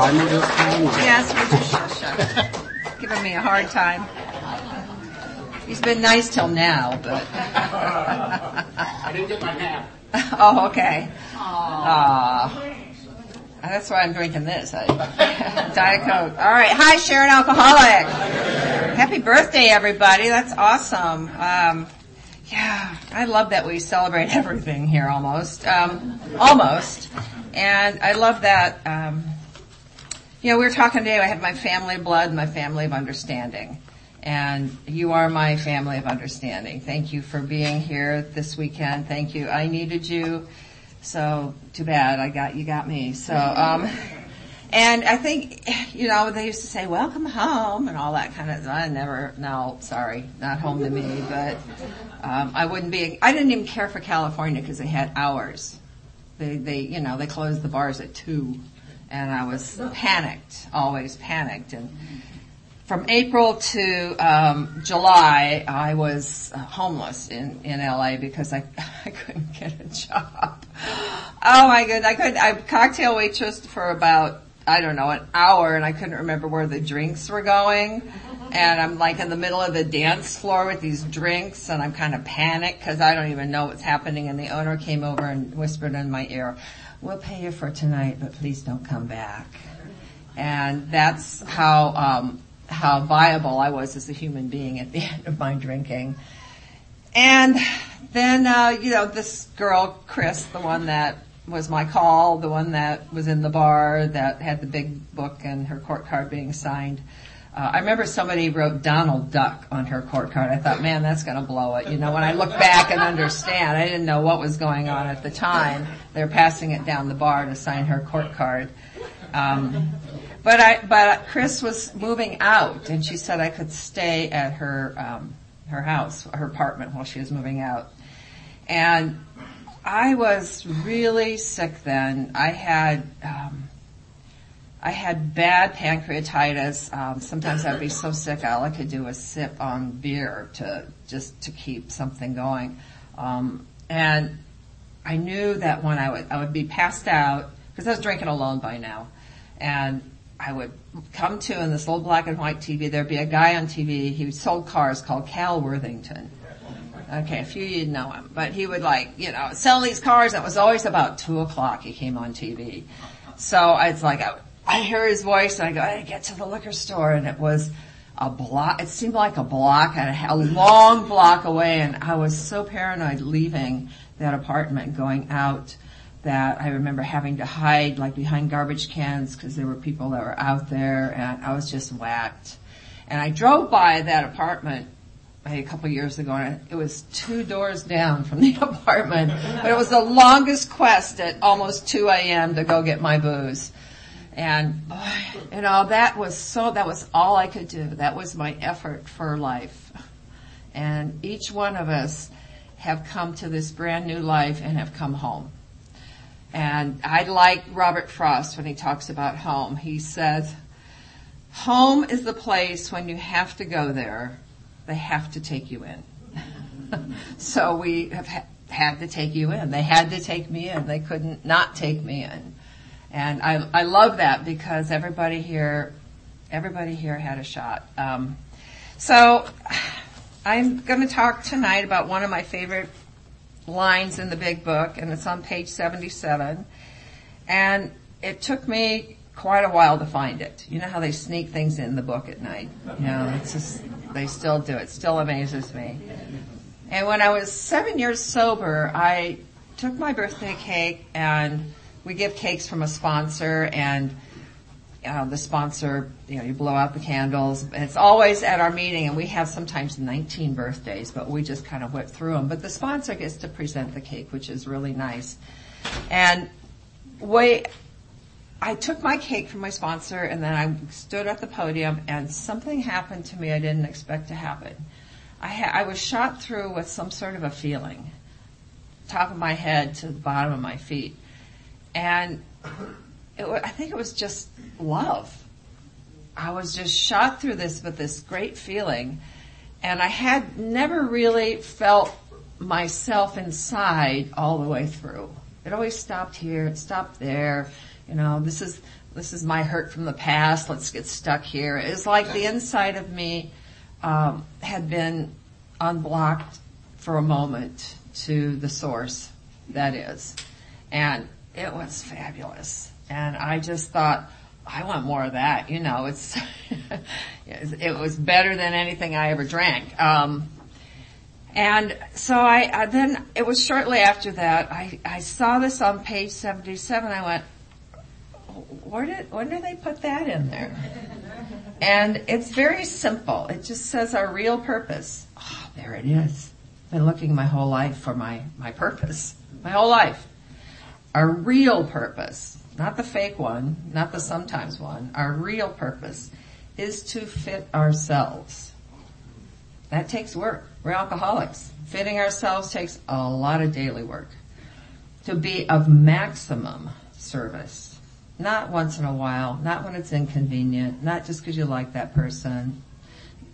timer this time? or- Yes, Mr. Shusha. Giving me a hard time. He's been nice till now, but. I didn't get my nap. Oh, okay. Aw. That's why I'm drinking this. I, Diet Coke. All right. Hi, Sharon Alcoholic. Happy birthday, everybody. That's awesome. Um, yeah, I love that we celebrate everything here almost. Um, almost. And I love that, um, you know, we were talking today, I have my family of blood, my family of understanding. And you are my family of understanding. Thank you for being here this weekend. Thank you. I needed you. So too bad I got, you got me. So, um, and I think, you know, they used to say, welcome home and all that kind of, I never, no, sorry, not home to me, but, um, I wouldn't be, I didn't even care for California because they had hours. They, they, you know, they closed the bars at two and I was panicked, always panicked. And from April to um, July, I was homeless in, in LA because I, I couldn't get a job. Oh my goodness, I could, I cocktail waitress for about, I don't know, an hour and I couldn't remember where the drinks were going. And I'm like in the middle of the dance floor with these drinks and I'm kind of panicked because I don't even know what's happening. And the owner came over and whispered in my ear, we'll pay you for tonight, but please don't come back. And that's how, um, how viable I was as a human being at the end of my drinking. And then, uh, you know, this girl, Chris, the one that was my call, the one that was in the bar, that had the big book and her court card being signed. Uh, I remember somebody wrote Donald Duck on her court card. I thought, man, that's going to blow it. You know, when I look back and understand, I didn't know what was going on at the time. They're passing it down the bar to sign her court card. Um, but I, but Chris was moving out, and she said I could stay at her um, her house, her apartment, while she was moving out. And I was really sick then. I had um, I had bad pancreatitis. Um, sometimes I'd be so sick, all I could do was sip on beer to just to keep something going. Um, and I knew that when I would I would be passed out because I was drinking alone by now, and I would come to in this little black and white TV. There'd be a guy on TV. He sold cars called Cal Worthington. Okay, a few of you know him, but he would like, you know, sell these cars. It was always about two o'clock he came on TV. So it's like, I, I hear his voice and I go, I get to the liquor store and it was a block, it seemed like a block, a long block away and I was so paranoid leaving that apartment going out that I remember having to hide like behind garbage cans because there were people that were out there and I was just whacked. And I drove by that apartment a couple years ago and it was two doors down from the apartment, but it was the longest quest at almost 2 a.m. to go get my booze. And you know, that was so, that was all I could do. That was my effort for life. And each one of us have come to this brand new life and have come home. And I like Robert Frost when he talks about home. He says, home is the place when you have to go there, they have to take you in. so we have ha- had to take you in. They had to take me in. They couldn't not take me in. And I, I love that because everybody here, everybody here had a shot. Um, so I'm going to talk tonight about one of my favorite lines in the big book and it's on page 77. And it took me quite a while to find it. You know how they sneak things in the book at night? You know, it's just, they still do it. Still amazes me. And when I was seven years sober, I took my birthday cake and we give cakes from a sponsor and uh, the sponsor, you know, you blow out the candles. And it's always at our meeting, and we have sometimes 19 birthdays, but we just kind of whip through them. But the sponsor gets to present the cake, which is really nice. And we, I took my cake from my sponsor, and then I stood at the podium, and something happened to me I didn't expect to happen. I, ha- I was shot through with some sort of a feeling, top of my head to the bottom of my feet, and it, I think it was just love. I was just shot through this with this great feeling and I had never really felt myself inside all the way through. It always stopped here, it stopped there, You know, this is, this is my hurt from the past. Let's get stuck here. It's like the inside of me, um, had been unblocked for a moment to the source that is. And it was fabulous. And I just thought, I want more of that. You know, it's, it was better than anything I ever drank. Um, and so I, I, then it was shortly after that I, I saw this on page 77. I went, where did, when did they put that in there? And it's very simple. It just says our real purpose. Oh, there it is. Been looking my whole life for my, my purpose. My whole life. Our real purpose, not the fake one, not the sometimes one, our real purpose is to fit ourselves. That takes work. We're alcoholics. Fitting ourselves takes a lot of daily work. To be of maximum service. Not once in a while, not when it's inconvenient, not just because you like that person.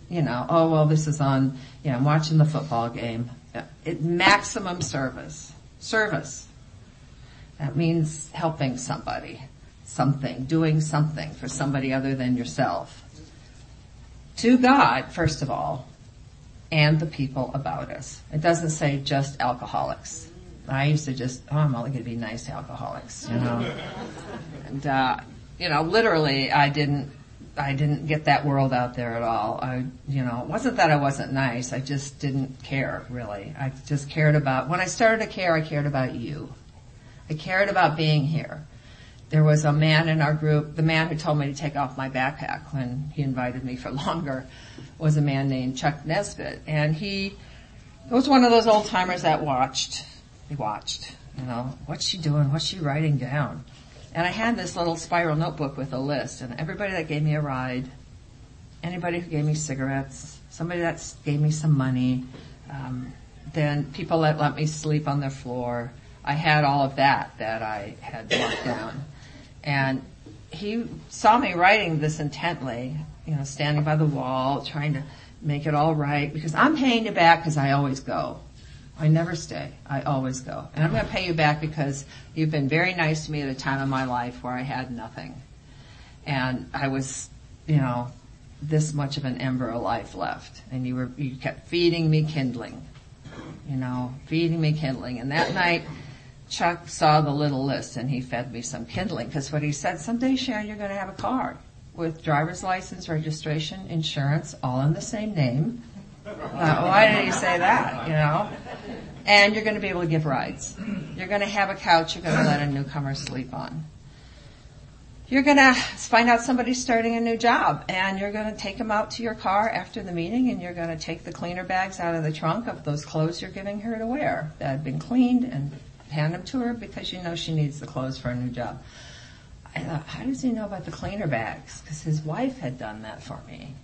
You know, oh well this is on, you know, I'm watching the football game. It, maximum service. Service. That means helping somebody, something, doing something for somebody other than yourself. To God, first of all, and the people about us. It doesn't say just alcoholics. I used to just, oh, I'm only going to be nice to alcoholics, you know. and, uh, you know, literally, I didn't, I didn't get that world out there at all. I, you know, it wasn't that I wasn't nice. I just didn't care, really. I just cared about, when I started to care, I cared about you. I cared about being here. There was a man in our group, the man who told me to take off my backpack when he invited me for longer was a man named Chuck Nesbitt. And he was one of those old timers that watched he watched. You know, what's she doing? What's she writing down? And I had this little spiral notebook with a list and everybody that gave me a ride, anybody who gave me cigarettes, somebody that gave me some money, um, then people that let me sleep on their floor. I had all of that that I had marked down. And he saw me writing this intently, you know, standing by the wall, trying to make it all right because I'm paying you back because I always go. I never stay. I always go. And I'm going to pay you back because you've been very nice to me at a time in my life where I had nothing. And I was, you know, this much of an ember of life left. And you were, you kept feeding me kindling. You know, feeding me kindling. And that night, Chuck saw the little list and he fed me some kindling because what he said, someday Sharon, you're going to have a car with driver's license, registration, insurance, all in the same name. Uh, why did he say that? You know, and you're going to be able to give rides. You're going to have a couch you're going to let a newcomer sleep on. You're going to find out somebody's starting a new job and you're going to take them out to your car after the meeting and you're going to take the cleaner bags out of the trunk of those clothes you're giving her to wear that have been cleaned and hand them to her because you know she needs the clothes for a new job. I thought, how does he know about the cleaner bags? Because his wife had done that for me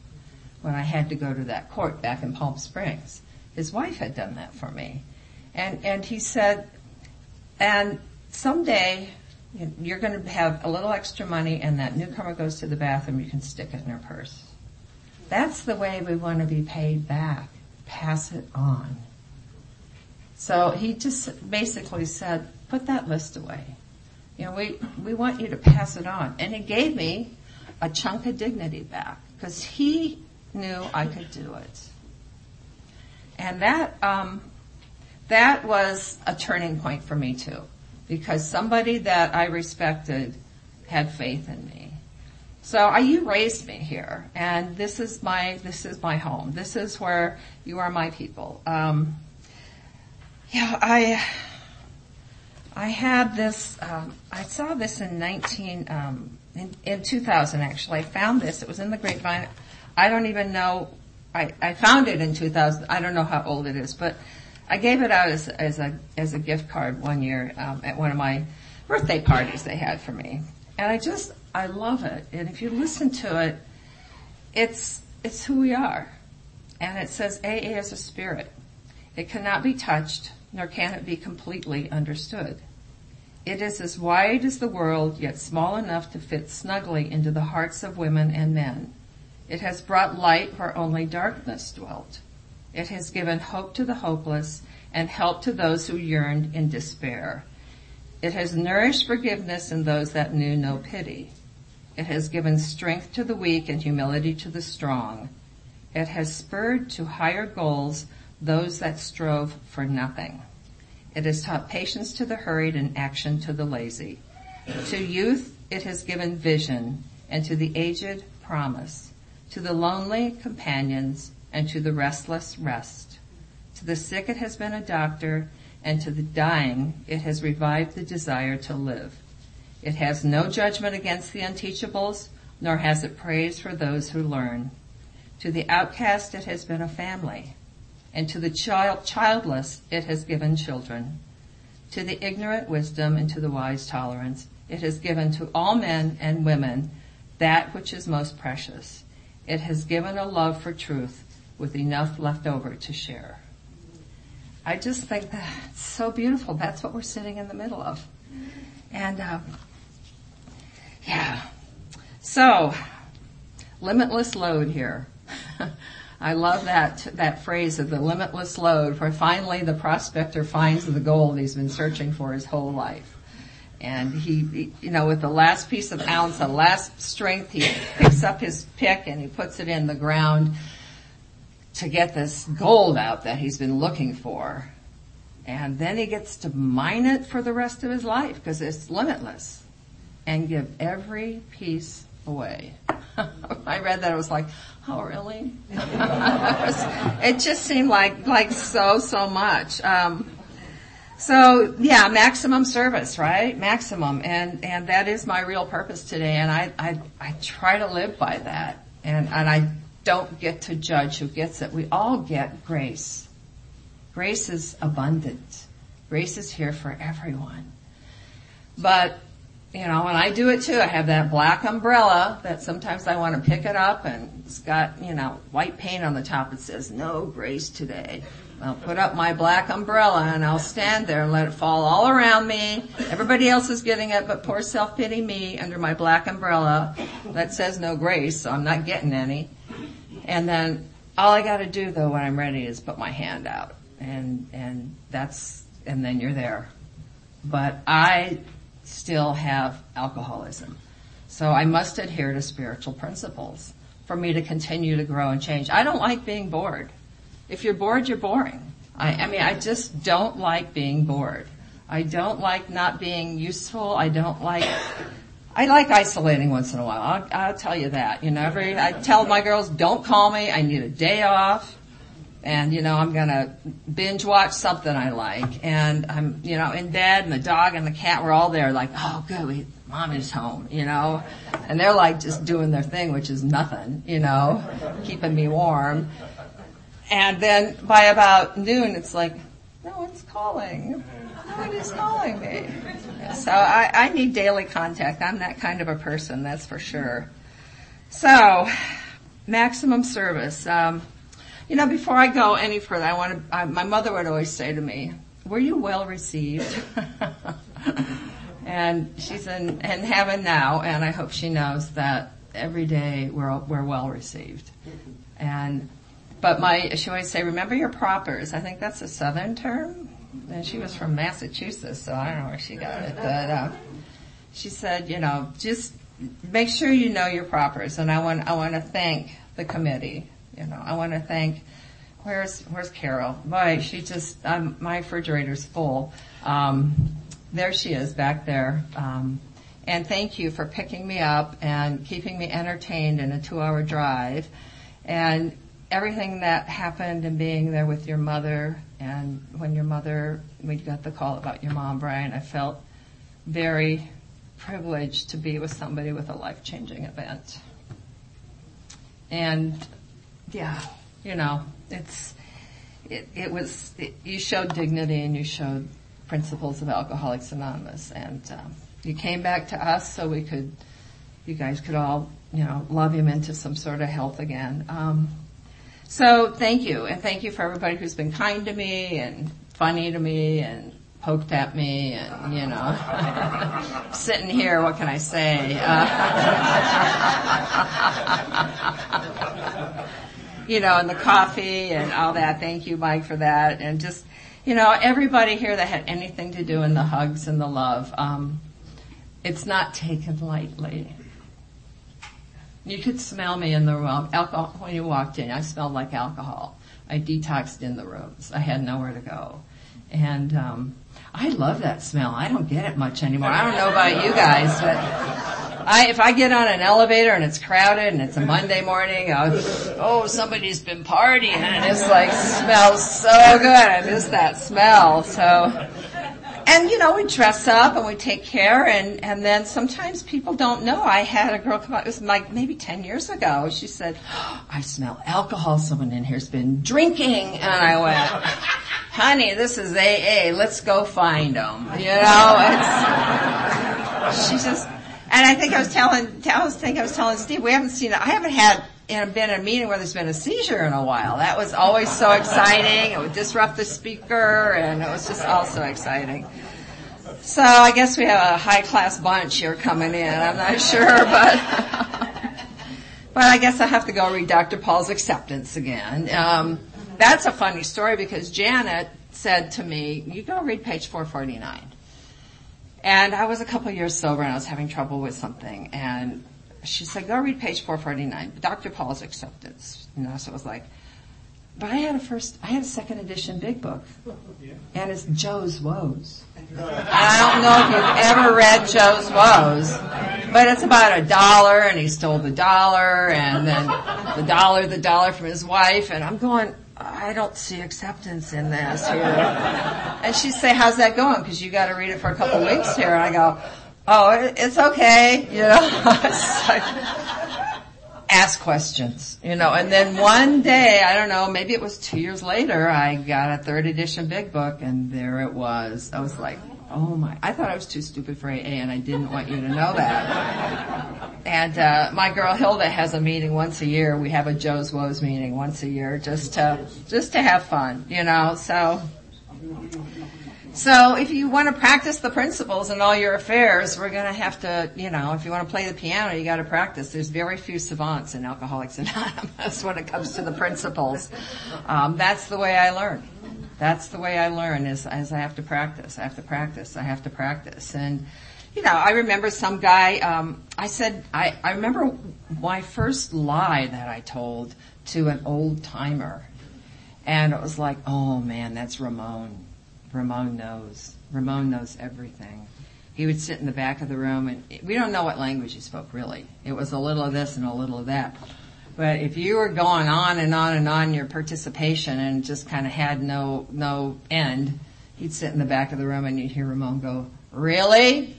when I had to go to that court back in Palm Springs. His wife had done that for me. And, and he said, and someday you're going to have a little extra money and that newcomer goes to the bathroom, you can stick it in her purse. That's the way we want to be paid back. Pass it on. So he just basically said, put that list away. You know, we, we want you to pass it on. And he gave me a chunk of dignity back because he knew I could do it. And that, um, that was a turning point for me too, because somebody that I respected had faith in me. So I, you raised me here, and this is my this is my home. This is where you are my people. Um, yeah, I I had this. Um, I saw this in nineteen um, in, in 2000. Actually, I found this. It was in the grapevine. I don't even know. I, I found it in 2000. I don't know how old it is, but I gave it out as, as a as a gift card one year um, at one of my birthday parties they had for me, and I just I love it. And if you listen to it, it's it's who we are, and it says AA is a spirit. It cannot be touched, nor can it be completely understood. It is as wide as the world, yet small enough to fit snugly into the hearts of women and men. It has brought light where only darkness dwelt. It has given hope to the hopeless and help to those who yearned in despair. It has nourished forgiveness in those that knew no pity. It has given strength to the weak and humility to the strong. It has spurred to higher goals those that strove for nothing. It has taught patience to the hurried and action to the lazy. To youth it has given vision and to the aged promise. To the lonely companions and to the restless rest. To the sick it has been a doctor and to the dying it has revived the desire to live. It has no judgment against the unteachables, nor has it praise for those who learn. To the outcast it has been a family, and to the child, childless it has given children. To the ignorant wisdom and to the wise tolerance it has given to all men and women that which is most precious. It has given a love for truth with enough left over to share. I just think that's so beautiful. That's what we're sitting in the middle of. And, uh, yeah. So, limitless lode here. I love that, that phrase of the limitless lode where finally the prospector finds the gold he's been searching for his whole life. And he, you know, with the last piece of ounce, the last strength, he picks up his pick and he puts it in the ground to get this gold out that he's been looking for. And then he gets to mine it for the rest of his life because it's limitless and give every piece away. I read that, I was like, oh really? it just seemed like, like so, so much. Um, so yeah, maximum service, right? Maximum. And, and that is my real purpose today. And I, I, I try to live by that. And, and I don't get to judge who gets it. We all get grace. Grace is abundant. Grace is here for everyone. But you know, and I do it too. I have that black umbrella that sometimes I want to pick it up and it's got, you know, white paint on the top. It says, no grace today. I'll put up my black umbrella and I'll stand there and let it fall all around me. Everybody else is getting it, but poor self-pity me under my black umbrella that says no grace, so I'm not getting any. And then all I gotta do though when I'm ready is put my hand out. And, and that's, and then you're there. But I still have alcoholism. So I must adhere to spiritual principles for me to continue to grow and change. I don't like being bored. If you're bored, you're boring. I, I mean, I just don't like being bored. I don't like not being useful. I don't like, I like isolating once in a while. I'll, I'll tell you that. You know, every, I tell my girls, don't call me. I need a day off and you know I'm gonna binge watch something I like, and I'm you know in bed, and the dog and the cat were all there, like oh good, we, mom is home, you know, and they're like just doing their thing, which is nothing, you know, keeping me warm. And then by about noon, it's like no one's calling, nobody's calling me. So I, I need daily contact. I'm that kind of a person, that's for sure. So maximum service. Um, you know, before I go any further, I want to, I, my mother would always say to me, were you well received? and she's in, in heaven now, and I hope she knows that every day we're, we're well received. And, but my, she always say, remember your propers. I think that's a southern term. And she was from Massachusetts, so I don't know where she got it. But, uh, she said, you know, just make sure you know your propers. And I want, I want to thank the committee you know, I want to thank. Where's Where's Carol? Boy, she just um, my refrigerator's full. Um, there she is back there. Um, and thank you for picking me up and keeping me entertained in a two-hour drive, and everything that happened and being there with your mother. And when your mother, we got the call about your mom, Brian, I felt very privileged to be with somebody with a life-changing event. And yeah, you know, it's, it, it was, it, you showed dignity and you showed principles of Alcoholics Anonymous. And um, you came back to us so we could, you guys could all, you know, love him into some sort of health again. Um, so thank you. And thank you for everybody who's been kind to me and funny to me and poked at me and you know sitting here what can i say? Uh, you know, and the coffee and all that. Thank you, Mike, for that. And just, you know, everybody here that had anything to do in the hugs and the love, um, it's not taken lightly. You could smell me in the room. Alcohol, when you walked in, I smelled like alcohol. I detoxed in the rooms. I had nowhere to go. And, um, I love that smell. I don't get it much anymore. I don't know about you guys, but I, if I get on an elevator and it's crowded and it's a Monday morning, I'll, oh, somebody's been partying and it's like smells so good. I miss that smell. So, and you know, we dress up and we take care and, and then sometimes people don't know. I had a girl come out, it was like maybe 10 years ago. She said, oh, I smell alcohol. Someone in here's been drinking. And I went, honey, this is AA. Let's go find them. You know, it's, she just, and I think I was telling, I was think I was telling Steve, we haven't seen. I haven't had, you know, been in a meeting where there's been a seizure in a while. That was always so exciting. It would disrupt the speaker and it was just all so exciting. So I guess we have a high class bunch here coming in. I'm not sure, but, but I guess I have to go read Dr. Paul's acceptance again. Um, that's a funny story because Janet said to me, you go read page 449. And I was a couple years sober and I was having trouble with something and she said, go read page 449, Dr. Paul's acceptance. You know, so it was like, but I had a first, I had a second edition big book. And it's Joe's Woes. I don't know if you've ever read Joe's Woes, but it's about a dollar and he stole the dollar and then the dollar, the dollar from his wife and I'm going, I don't see acceptance in this here. And she'd say, how's that going? Because you got to read it for a couple weeks here. And I go, oh, it's okay. You know, ask questions, you know, and then one day, I don't know, maybe it was two years later, I got a third edition big book and there it was. I was like, oh my, I thought I was too stupid for AA and I didn't want you to know that. And, uh, my girl Hilda has a meeting once a year. We have a Joe's Woes meeting once a year just to, just to have fun, you know, so. So if you want to practice the principles in all your affairs, we're going to have to, you know, if you want to play the piano, you got to practice. There's very few savants in Alcoholics Anonymous when it comes to the principles. Um, that's the way I learn. That's the way I learn is, is I have to practice. I have to practice. I have to practice. And, you know, I remember some guy, um, I said, I, I remember my first lie that I told to an old timer. And it was like, oh man, that's Ramon Ramon knows. Ramon knows everything. He would sit in the back of the room and we don't know what language he spoke really. It was a little of this and a little of that. But if you were going on and on and on your participation and just kind of had no, no end, he'd sit in the back of the room and you'd hear Ramon go, really?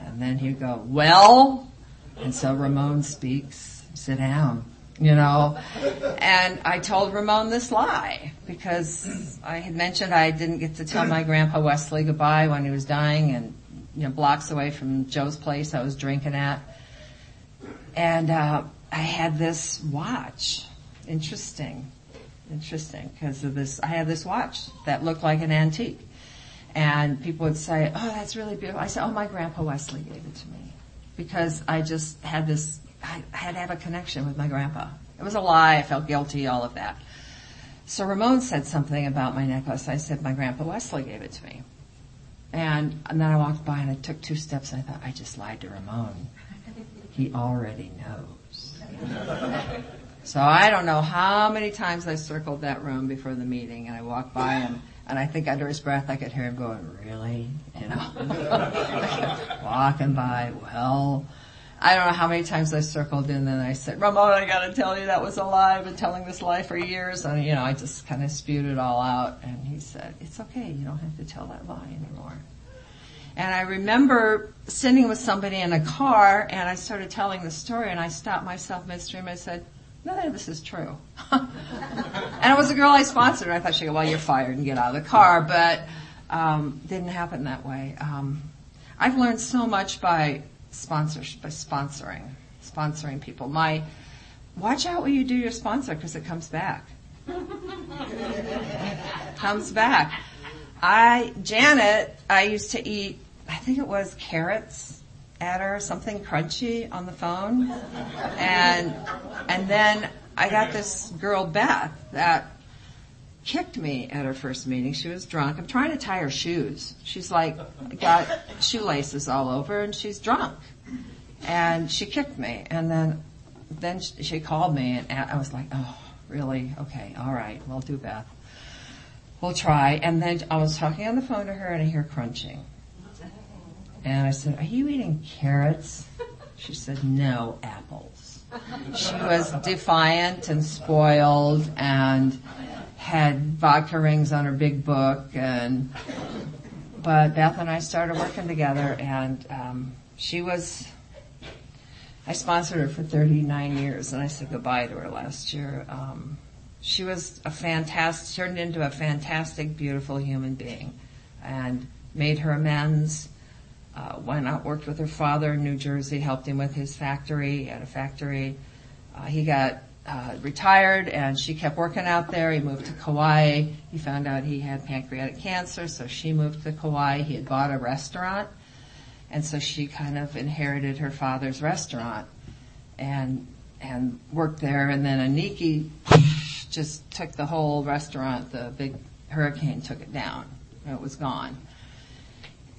And then he'd go, well? And so Ramon speaks, sit down you know. And I told Ramon this lie because I had mentioned I didn't get to tell my grandpa Wesley goodbye when he was dying and, you know, blocks away from Joe's place I was drinking at. And, uh, I had this watch. Interesting. Interesting because of this, I had this watch that looked like an antique. And people would say, oh, that's really beautiful. I said, oh, my grandpa Wesley gave it to me because I just had this I had to have a connection with my grandpa. It was a lie. I felt guilty, all of that. So Ramon said something about my necklace. I said my grandpa Wesley gave it to me. And, and then I walked by and I took two steps and I thought, I just lied to Ramon. He already knows. so I don't know how many times I circled that room before the meeting and I walked by him and I think under his breath I could hear him going, really? You know? Walking by, well, I don't know how many times I circled in and I said, Ramon, I gotta tell you that was a lie. I've been telling this lie for years. And you know, I just kind of spewed it all out. And he said, it's okay. You don't have to tell that lie anymore. And I remember sitting with somebody in a car and I started telling the story and I stopped myself midstream. I said, none of this is true. and it was a girl I sponsored. I thought she'd go, well, you're fired and get out of the car. But, um, didn't happen that way. Um, I've learned so much by sponsorship by sponsoring, sponsoring people. My, watch out when you do your sponsor because it comes back. comes back. I, Janet, I used to eat, I think it was carrots at her, something crunchy on the phone. And, and then I got this girl, Beth, that kicked me at her first meeting. She was drunk. I'm trying to tie her shoes. She's like got shoelaces all over and she's drunk. And she kicked me and then then she called me and I was like, "Oh, really? Okay. All right. We'll do Beth. We'll try." And then I was talking on the phone to her and I hear crunching. And I said, "Are you eating carrots?" She said, "No, apples." She was defiant and spoiled and had vodka rings on her big book and but Beth and I started working together and um, she was I sponsored her for 39 years and I said goodbye to her last year. Um, she was a fantastic, turned into a fantastic, beautiful human being and made her amends. Uh, went out, worked with her father in New Jersey, helped him with his factory, at a factory. Uh, he got uh, retired and she kept working out there. He moved to Kauai. He found out he had pancreatic cancer, so she moved to Kauai. He had bought a restaurant, and so she kind of inherited her father's restaurant and and worked there. And then Iniki just took the whole restaurant. The big hurricane took it down. It was gone.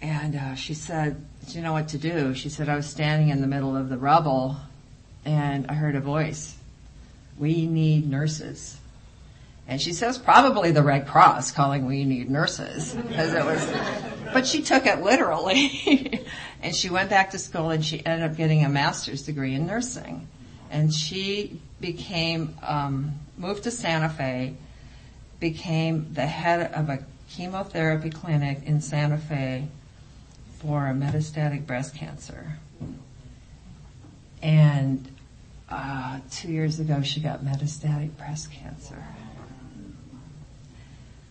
And uh, she said, "Do you know what to do?" She said, "I was standing in the middle of the rubble, and I heard a voice." We need nurses. And she says probably the Red Cross calling we need nurses because it was, but she took it literally. and she went back to school and she ended up getting a master's degree in nursing. And she became, um, moved to Santa Fe, became the head of a chemotherapy clinic in Santa Fe for metastatic breast cancer. And uh, two years ago, she got metastatic breast cancer.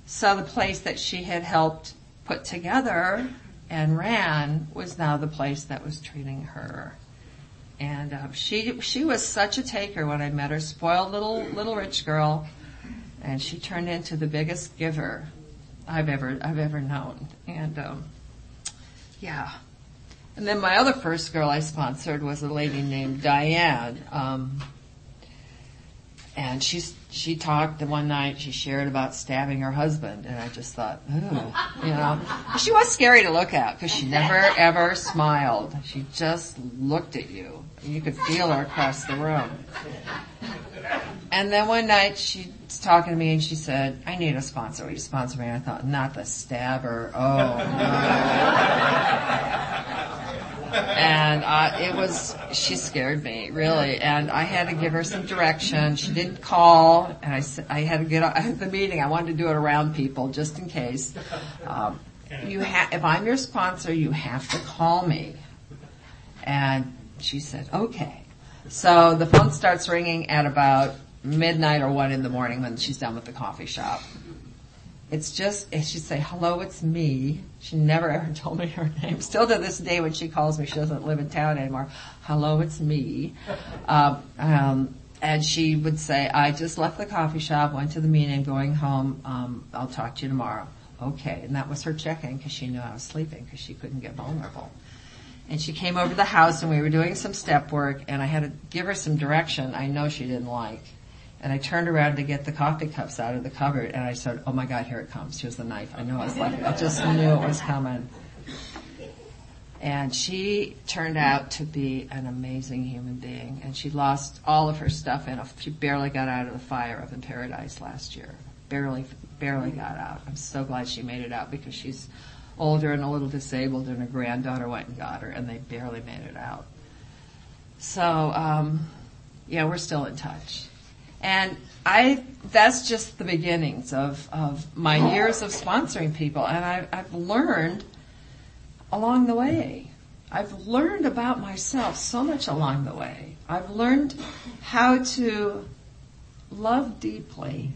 So the place that she had helped put together and ran was now the place that was treating her. And uh, she she was such a taker when I met her, spoiled little little rich girl, and she turned into the biggest giver I've ever I've ever known. And um, yeah, and then my other first girl I sponsored was a lady named Diane. Um, and she's, she talked the one night, she shared about stabbing her husband, and I just thought, ooh, you know. She was scary to look at, because she never ever smiled. She just looked at you. You could feel her across the room. And then one night she's talking to me and she said, I need a sponsor. Will you sponsor me? And I thought, not the stabber. Oh, no and uh, it was she scared me really, and I had to give her some direction. She didn't call, and I I had to get at the meeting. I wanted to do it around people just in case. Um, you have if I'm your sponsor, you have to call me. And she said, okay. So the phone starts ringing at about midnight or one in the morning when she's done with the coffee shop. It's just, she'd say, hello, it's me. She never ever told me her name. Still to this day when she calls me, she doesn't live in town anymore. Hello, it's me. Um, um, and she would say, I just left the coffee shop, went to the meeting, going home. Um, I'll talk to you tomorrow. Okay. And that was her check-in because she knew I was sleeping because she couldn't get vulnerable. And she came over to the house and we were doing some step work and I had to give her some direction I know she didn't like. And I turned around to get the coffee cups out of the cupboard and I said, oh my God, here it comes. Here's the knife. I know it was like, I just knew it was coming. And she turned out to be an amazing human being and she lost all of her stuff and she barely got out of the fire up in paradise last year. Barely, barely got out. I'm so glad she made it out because she's older and a little disabled and her granddaughter went and got her and they barely made it out. So, um, yeah, we're still in touch. And I, that's just the beginnings of, of my years of sponsoring people. And I, I've learned along the way. I've learned about myself so much along the way. I've learned how to love deeply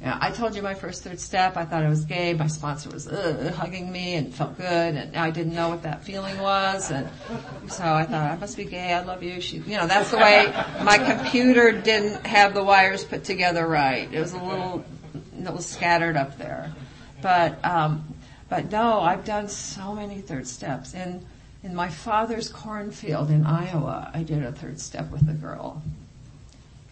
yeah, I told you my first third step. I thought I was gay. My sponsor was uh, hugging me and felt good, and I didn't know what that feeling was, and so I thought I must be gay. I love you. She, you know, that's the way my computer didn't have the wires put together right. It was a little, it was scattered up there, but um, but no, I've done so many third steps. In in my father's cornfield in Iowa, I did a third step with a girl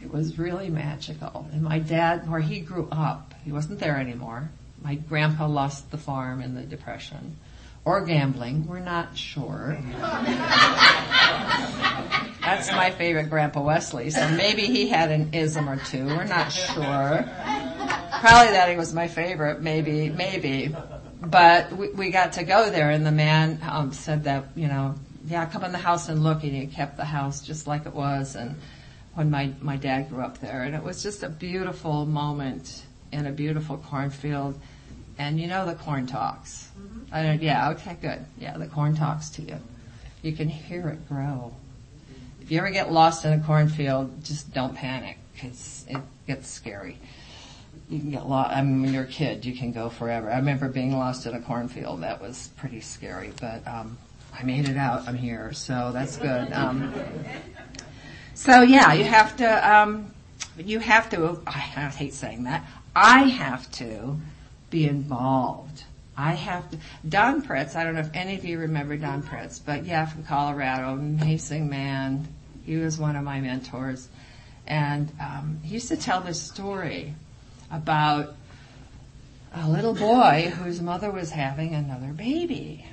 It was really magical. And my dad, where he grew up, he wasn't there anymore. My grandpa lost the farm in the Depression. Or gambling, we're not sure. That's my favorite Grandpa Wesley, so maybe he had an ism or two, we're not sure. Probably that he was my favorite, maybe, maybe. But we, we got to go there and the man um, said that, you know, yeah, come in the house and look and he kept the house just like it was and when my, my dad grew up there and it was just a beautiful moment in a beautiful cornfield and you know the corn talks. I don't, yeah, okay, good. Yeah, the corn talks to you. You can hear it grow. If you ever get lost in a cornfield, just don't panic because it gets scary. You can get lost. I mean, when you're a kid, you can go forever. I remember being lost in a cornfield. That was pretty scary, but um, I made it out. I'm here, so that's good. Um, so yeah, you have to. Um, you have to. I hate saying that. I have to be involved. I have to. Don Pritz. I don't know if any of you remember Don Pritz, but yeah, from Colorado, amazing man. He was one of my mentors, and um, he used to tell this story about a little boy whose mother was having another baby.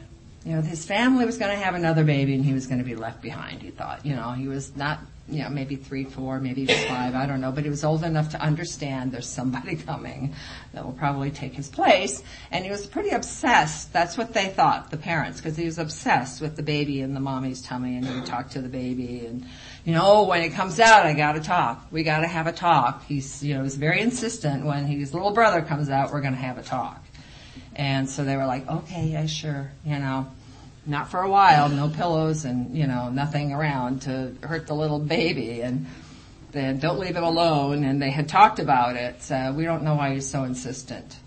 You know, his family was going to have another baby and he was going to be left behind, he thought. You know, he was not, you know, maybe three, four, maybe five, I don't know, but he was old enough to understand there's somebody coming that will probably take his place. And he was pretty obsessed. That's what they thought, the parents, because he was obsessed with the baby in the mommy's tummy and he would talk to the baby and, you know, when it comes out, I gotta talk. We gotta have a talk. He's, you know, he's very insistent when his little brother comes out, we're gonna have a talk. And so they were like, okay, yeah, sure, you know, not for a while, no pillows and, you know, nothing around to hurt the little baby and then don't leave him alone. And they had talked about it. So we don't know why he's so insistent,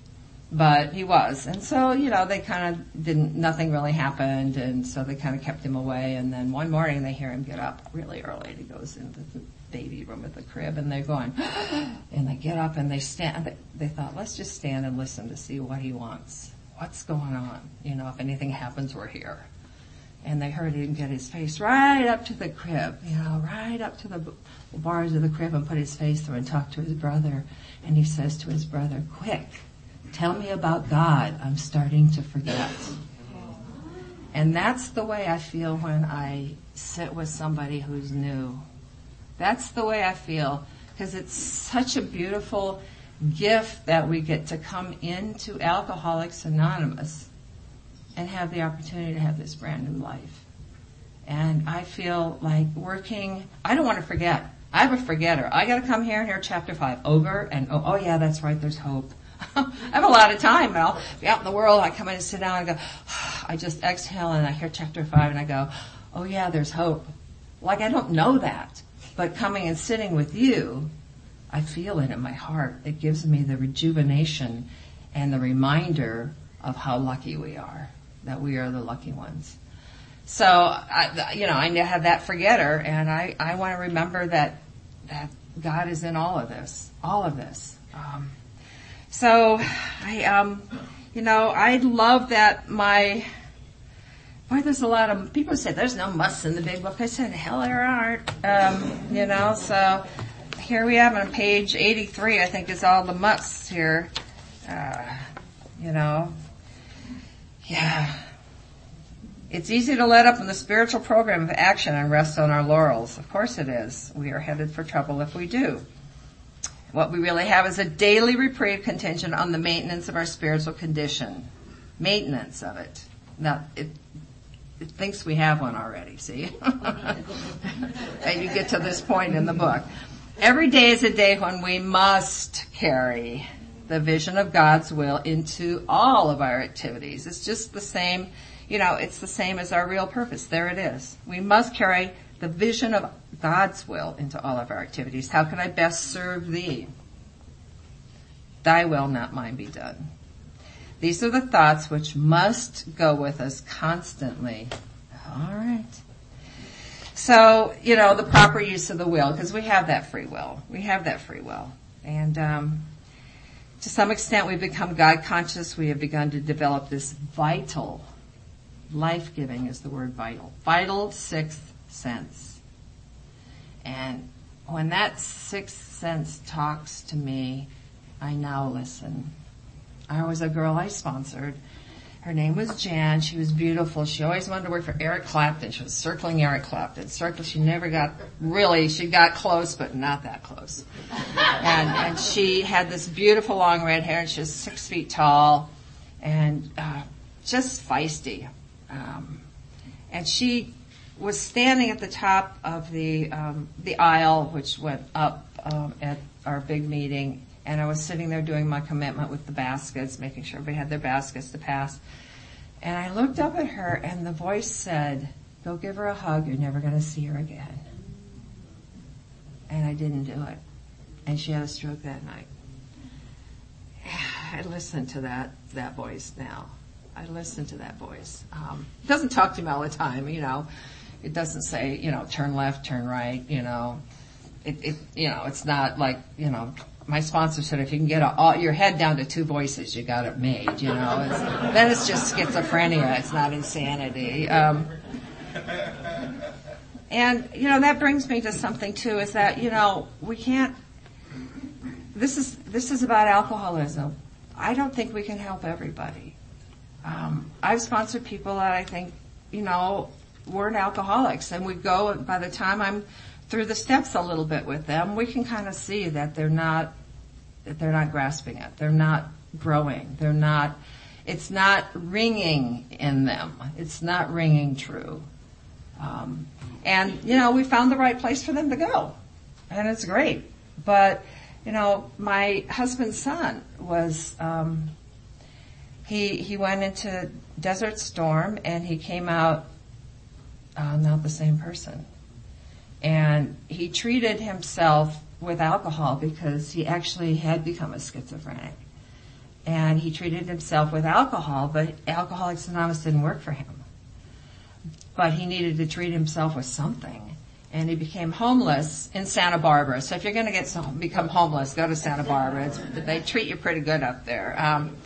but he was. And so, you know, they kind of didn't, nothing really happened. And so they kind of kept him away. And then one morning they hear him get up really early. and He goes into the baby room at the crib and they're going, and they get up and they stand, they thought, let's just stand and listen to see what he wants. What's going on? You know, if anything happens, we're here. And they heard him get his face right up to the crib, you know, right up to the bars of the crib and put his face through and talk to his brother. And he says to his brother, quick, tell me about God. I'm starting to forget. And that's the way I feel when I sit with somebody who's new that's the way I feel because it's such a beautiful gift that we get to come into Alcoholics Anonymous and have the opportunity to have this brand new life. And I feel like working, I don't want to forget. I'm a forgetter. I gotta come here and hear chapter five over and oh, oh yeah, that's right, there's hope. I have a lot of time and I'll be out in the world, I come in and sit down and go, I just exhale and I hear chapter five and I go, oh yeah, there's hope. Like I don't know that. But coming and sitting with you, I feel it in my heart. It gives me the rejuvenation and the reminder of how lucky we are, that we are the lucky ones. So, I, you know, I have that forgetter and I, I want to remember that, that God is in all of this, all of this. Um, so I, um, you know, I love that my Boy, there's a lot of people say there's no musts in the big book. I said, hell, there aren't. Um, you know, so here we have on page 83. I think is all the musts here. Uh, you know, yeah. It's easy to let up in the spiritual program of action and rest on our laurels. Of course it is. We are headed for trouble if we do. What we really have is a daily reprieve contingent on the maintenance of our spiritual condition. Maintenance of it. Now, it, it thinks we have one already, see? and you get to this point in the book. Every day is a day when we must carry the vision of God's will into all of our activities. It's just the same, you know, it's the same as our real purpose. There it is. We must carry the vision of God's will into all of our activities. How can I best serve thee? Thy will, not mine, be done. These are the thoughts which must go with us constantly. All right. So, you know, the proper use of the will, because we have that free will. We have that free will. And um, to some extent, we've become God conscious. We have begun to develop this vital, life giving is the word vital, vital sixth sense. And when that sixth sense talks to me, I now listen. I was a girl I sponsored. Her name was Jan. She was beautiful. She always wanted to work for Eric Clapton. She was circling Eric Clapton. Circle. She never got really. She got close, but not that close. And and she had this beautiful long red hair. and She was six feet tall, and uh, just feisty. Um, and she was standing at the top of the um, the aisle, which went up um, at our big meeting, and I was sitting there doing my commitment with the baskets, making sure everybody had their baskets to pass. And I looked up at her, and the voice said, "Go give her a hug. You're never going to see her again." And I didn't do it, and she had a stroke that night. I listen to that that voice now. I listen to that voice. Um, it doesn't talk to me all the time, you know. It doesn't say, you know, turn left, turn right, you know. It, it you know, it's not like, you know, my sponsor said if you can get a, all, your head down to two voices, you got it made, you know. It's, then it's just schizophrenia. It's not insanity. Um, and, you know, that brings me to something too, is that, you know, we can't, this is, this is about alcoholism. I don't think we can help everybody. Um, I've sponsored people that I think, you know, weren't alcoholics and we go, by the time I'm through the steps a little bit with them, we can kind of see that they're not, that they're not grasping it. They're not growing. They're not, it's not ringing in them. It's not ringing true. Um, and, you know, we found the right place for them to go. And it's great. But, you know, my husband's son was, um, he, he went into Desert Storm and he came out uh, not the same person. And he treated himself with alcohol because he actually had become a schizophrenic. And he treated himself with alcohol, but Alcoholics Anonymous didn't work for him. But he needed to treat himself with something. And he became homeless in Santa Barbara. So if you're going to get some, become homeless, go to Santa Barbara. It's, they treat you pretty good up there. Um,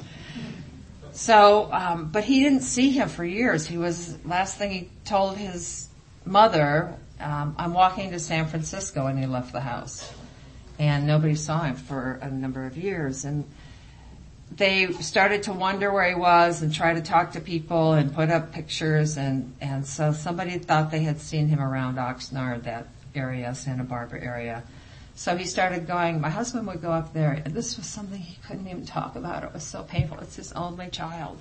so, um, but he didn't see him for years. He was last thing he told his mother, um, "I'm walking to San Francisco," and he left the house, and nobody saw him for a number of years. And they started to wonder where he was and try to talk to people and put up pictures, and and so somebody thought they had seen him around Oxnard, that area, Santa Barbara area. So he started going, my husband would go up there, and this was something he couldn't even talk about. It was so painful. It's his only child.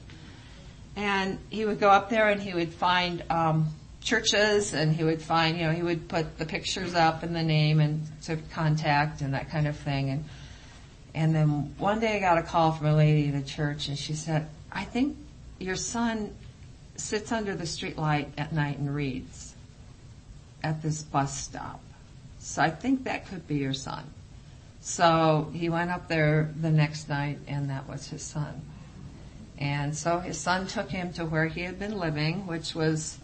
And he would go up there and he would find um, churches and he would find, you know, he would put the pictures up and the name and to contact and that kind of thing. And and then one day I got a call from a lady at a church and she said, I think your son sits under the street light at night and reads at this bus stop. So I think that could be your son. So he went up there the next night and that was his son. And so his son took him to where he had been living, which was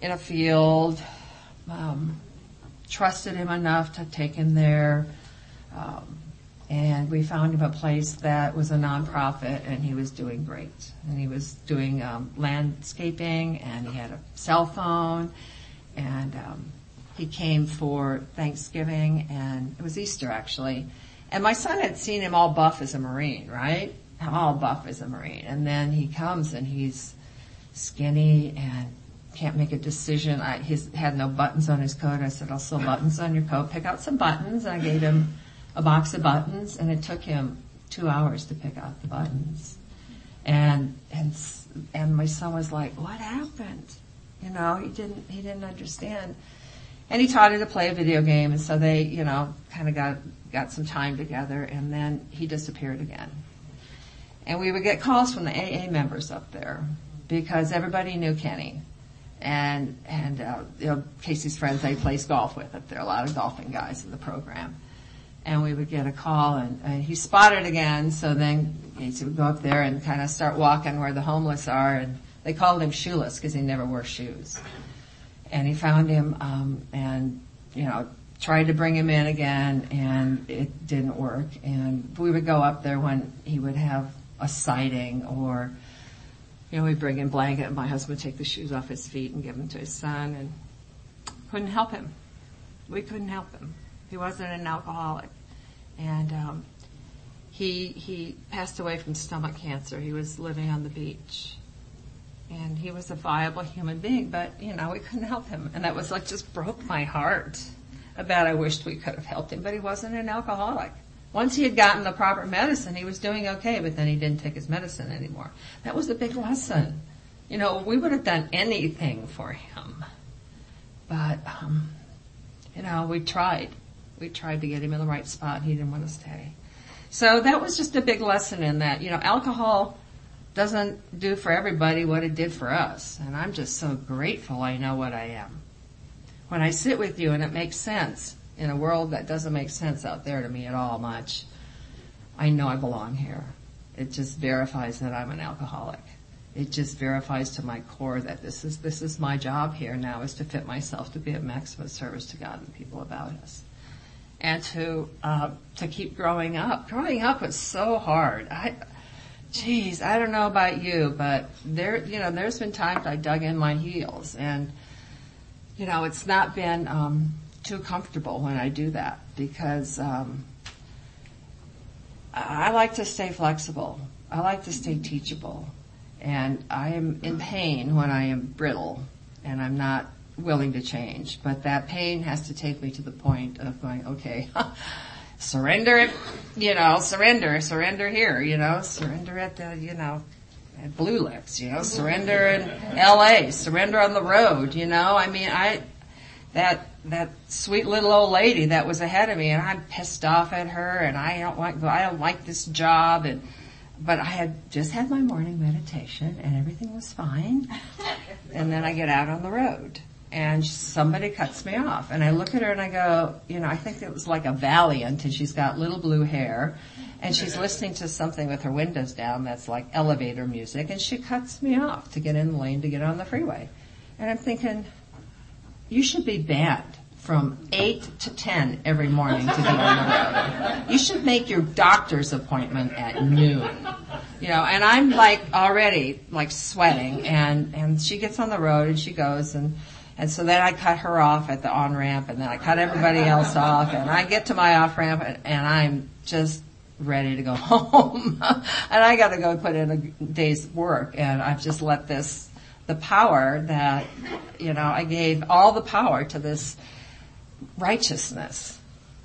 in a field, um, trusted him enough to take him there. Um, and we found him a place that was a nonprofit and he was doing great. And he was doing um, landscaping and he had a cell phone and um, he came for Thanksgiving and it was Easter actually. And my son had seen him all buff as a Marine, right? All buff as a Marine. And then he comes and he's skinny and can't make a decision. I, he had no buttons on his coat. I said, I'll sew buttons on your coat. Pick out some buttons. I gave him a box of buttons and it took him two hours to pick out the buttons. And, and, and my son was like, what happened? You know, he didn't, he didn't understand. And he taught her to play a video game, and so they, you know, kind of got got some time together, and then he disappeared again. And we would get calls from the AA members up there because everybody knew Kenny, and and uh, you know Casey's friends they plays golf with up there. Are a lot of golfing guys in the program, and we would get a call, and, and he spotted again. So then Casey would go up there and kind of start walking where the homeless are, and they called him shoeless because he never wore shoes and he found him um, and you know tried to bring him in again and it didn't work and we would go up there when he would have a sighting or you know we'd bring in blanket and my husband would take the shoes off his feet and give them to his son and couldn't help him we couldn't help him He wasn't an alcoholic. And, um, he, he passed away from stomach cancer. He was living on the beach. And he was a viable human being, but, you know, we couldn't help him. And that was like, just broke my heart about I wished we could have helped him, but he wasn't an alcoholic. Once he had gotten the proper medicine, he was doing okay, but then he didn't take his medicine anymore. That was a big lesson. You know, we would have done anything for him. But, um, you know, we tried. We tried to get him in the right spot. He didn't want to stay. So that was just a big lesson in that, you know, alcohol doesn't do for everybody what it did for us. And I'm just so grateful I know what I am. When I sit with you and it makes sense in a world that doesn't make sense out there to me at all much, I know I belong here. It just verifies that I'm an alcoholic. It just verifies to my core that this is, this is my job here now is to fit myself to be of maximum service to God and people about us and to uh, to keep growing up. Growing up was so hard. I, geez, I don't know about you, but there, you know, there's been times I dug in my heels, and you know, it's not been um, too comfortable when I do that because um, I like to stay flexible. I like to stay teachable, and I am in pain when I am brittle, and I'm not willing to change. But that pain has to take me to the point of going, okay, surrender it, you know, surrender, surrender here, you know, surrender at the, you know, at Blue Lips, you know, surrender in LA, surrender on the road, you know, I mean, I, that, that sweet little old lady that was ahead of me and I'm pissed off at her and I don't like, I don't like this job and, but I had just had my morning meditation and everything was fine. And then I get out on the road and somebody cuts me off. And I look at her and I go, you know, I think it was like a Valiant and she's got little blue hair and she's listening to something with her windows down that's like elevator music and she cuts me off to get in the lane to get on the freeway. And I'm thinking, you should be banned from 8 to 10 every morning to be on the road. You should make your doctor's appointment at noon. You know, and I'm like already like sweating and, and she gets on the road and she goes and and so then I cut her off at the on ramp and then I cut everybody else off and I get to my off ramp and, and I'm just ready to go home. and I gotta go put in a day's work and I've just let this, the power that, you know, I gave all the power to this righteousness,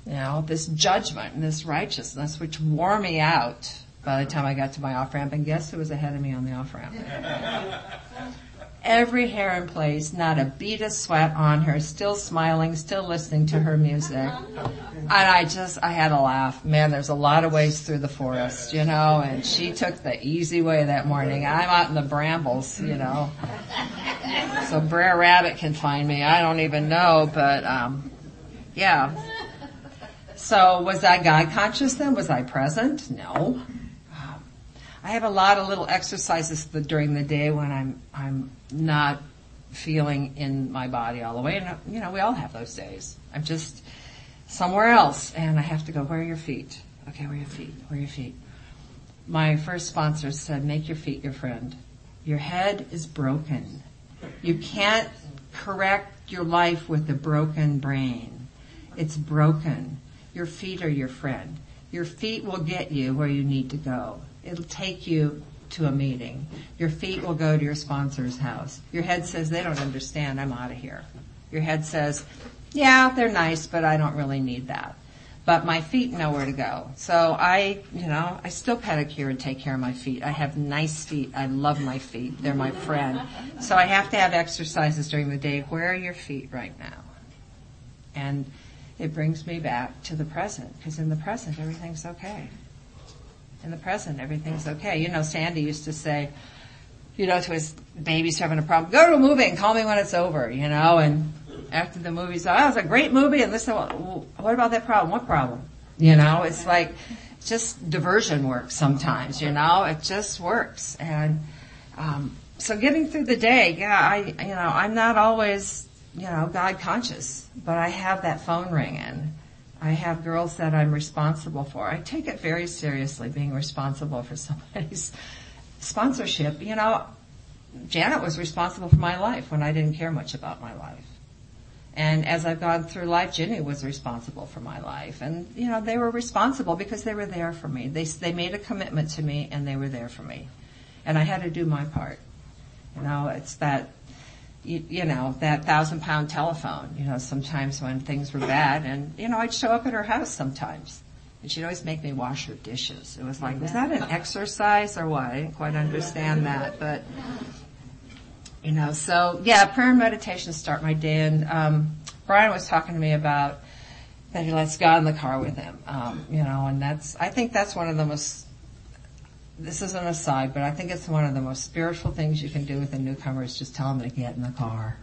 you know, this judgment and this righteousness which wore me out by the time I got to my off ramp and guess who was ahead of me on the off ramp? every hair in place, not a bead of sweat on her, still smiling, still listening to her music. And I just, I had a laugh. Man, there's a lot of ways through the forest, you know, and she took the easy way that morning. I'm out in the brambles, you know. So Brer Rabbit can find me. I don't even know, but, um, yeah. So was I God conscious then? Was I present? No. I have a lot of little exercises during the day when I'm I'm not feeling in my body all the way, and you know we all have those days. I'm just somewhere else, and I have to go. Where are your feet? Okay, where are your feet? Where are your feet? My first sponsor said, "Make your feet your friend. Your head is broken. You can't correct your life with a broken brain. It's broken. Your feet are your friend. Your feet will get you where you need to go." It'll take you to a meeting. Your feet will go to your sponsor's house. Your head says, they don't understand, I'm out of here. Your head says, yeah, they're nice, but I don't really need that. But my feet know where to go. So I, you know, I still pedicure and take care of my feet. I have nice feet. I love my feet. They're my friend. So I have to have exercises during the day. Where are your feet right now? And it brings me back to the present, because in the present everything's okay in the present, everything's okay. You know, Sandy used to say, you know, to his babies having a problem, go to a movie and call me when it's over, you know, and after the movie, so, oh, it was a great movie and listen, what about that problem? What problem? You know, it's like, just diversion works sometimes, you know, it just works. And, um, so getting through the day, yeah, I, you know, I'm not always, you know, God conscious, but I have that phone ringing I have girls that I'm responsible for. I take it very seriously being responsible for somebody's sponsorship. You know, Janet was responsible for my life when I didn't care much about my life. And as I've gone through life, Ginny was responsible for my life. And, you know, they were responsible because they were there for me. They, they made a commitment to me and they were there for me. And I had to do my part. You know, it's that, you, you know, that thousand pound telephone, you know, sometimes when things were bad and, you know, I'd show up at her house sometimes. And she'd always make me wash her dishes. It was like, was that an exercise or what? I didn't quite understand that, but you know, so yeah, prayer and meditation start my day. And um, Brian was talking to me about that he lets God in the car with him. Um, you know, and that's I think that's one of the most. This is an aside, but I think it's one of the most spiritual things you can do with a newcomer is just tell them to get in the car.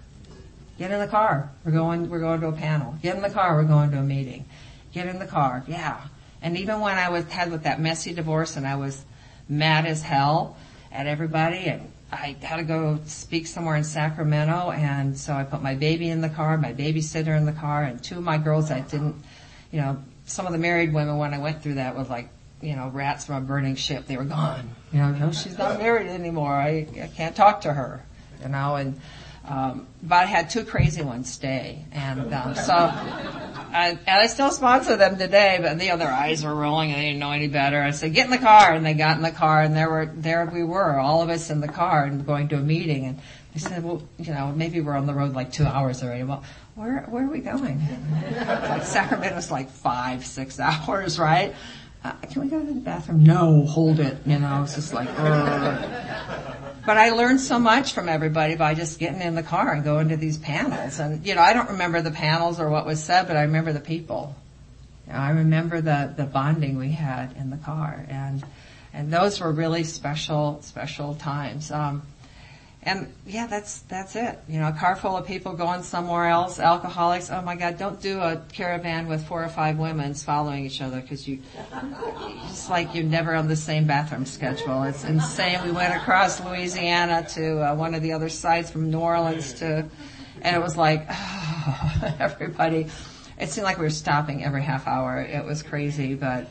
Get in the car. We're going. We're going to a panel. Get in the car. We're going to a meeting. Get in the car. Yeah. And even when I was had with that messy divorce and I was mad as hell at everybody and I had to go speak somewhere in Sacramento, and so I put my baby in the car, my babysitter in the car, and two of my girls that didn't, you know, some of the married women when I went through that was like, you know, rats from a burning ship. They were gone. You know, no, she's not married anymore. I, I can't talk to her. You know, and um, but I had two crazy ones stay, and um, so I, and I still sponsor them today. But the other eyes were rolling, and they didn't know any better. I said, "Get in the car," and they got in the car, and there were there we were, all of us in the car, and going to a meeting. And they said, "Well, you know, maybe we're on the road like two hours already." Well, where where are we going? like Sacramento's like five six hours, right? Uh, can we go to the bathroom? No, hold it. You know, it's just like. Ugh. But I learned so much from everybody by just getting in the car and going to these panels. And, you know, I don't remember the panels or what was said, but I remember the people. I remember the, the bonding we had in the car. And, and those were really special, special times. Um, and yeah, that's that's it. You know, a car full of people going somewhere else, alcoholics. Oh my God, don't do a caravan with four or five women following each other because you it's like you're never on the same bathroom schedule. It's insane. We went across Louisiana to uh, one of the other sites from New Orleans to, and it was like oh, everybody. It seemed like we were stopping every half hour. It was crazy, but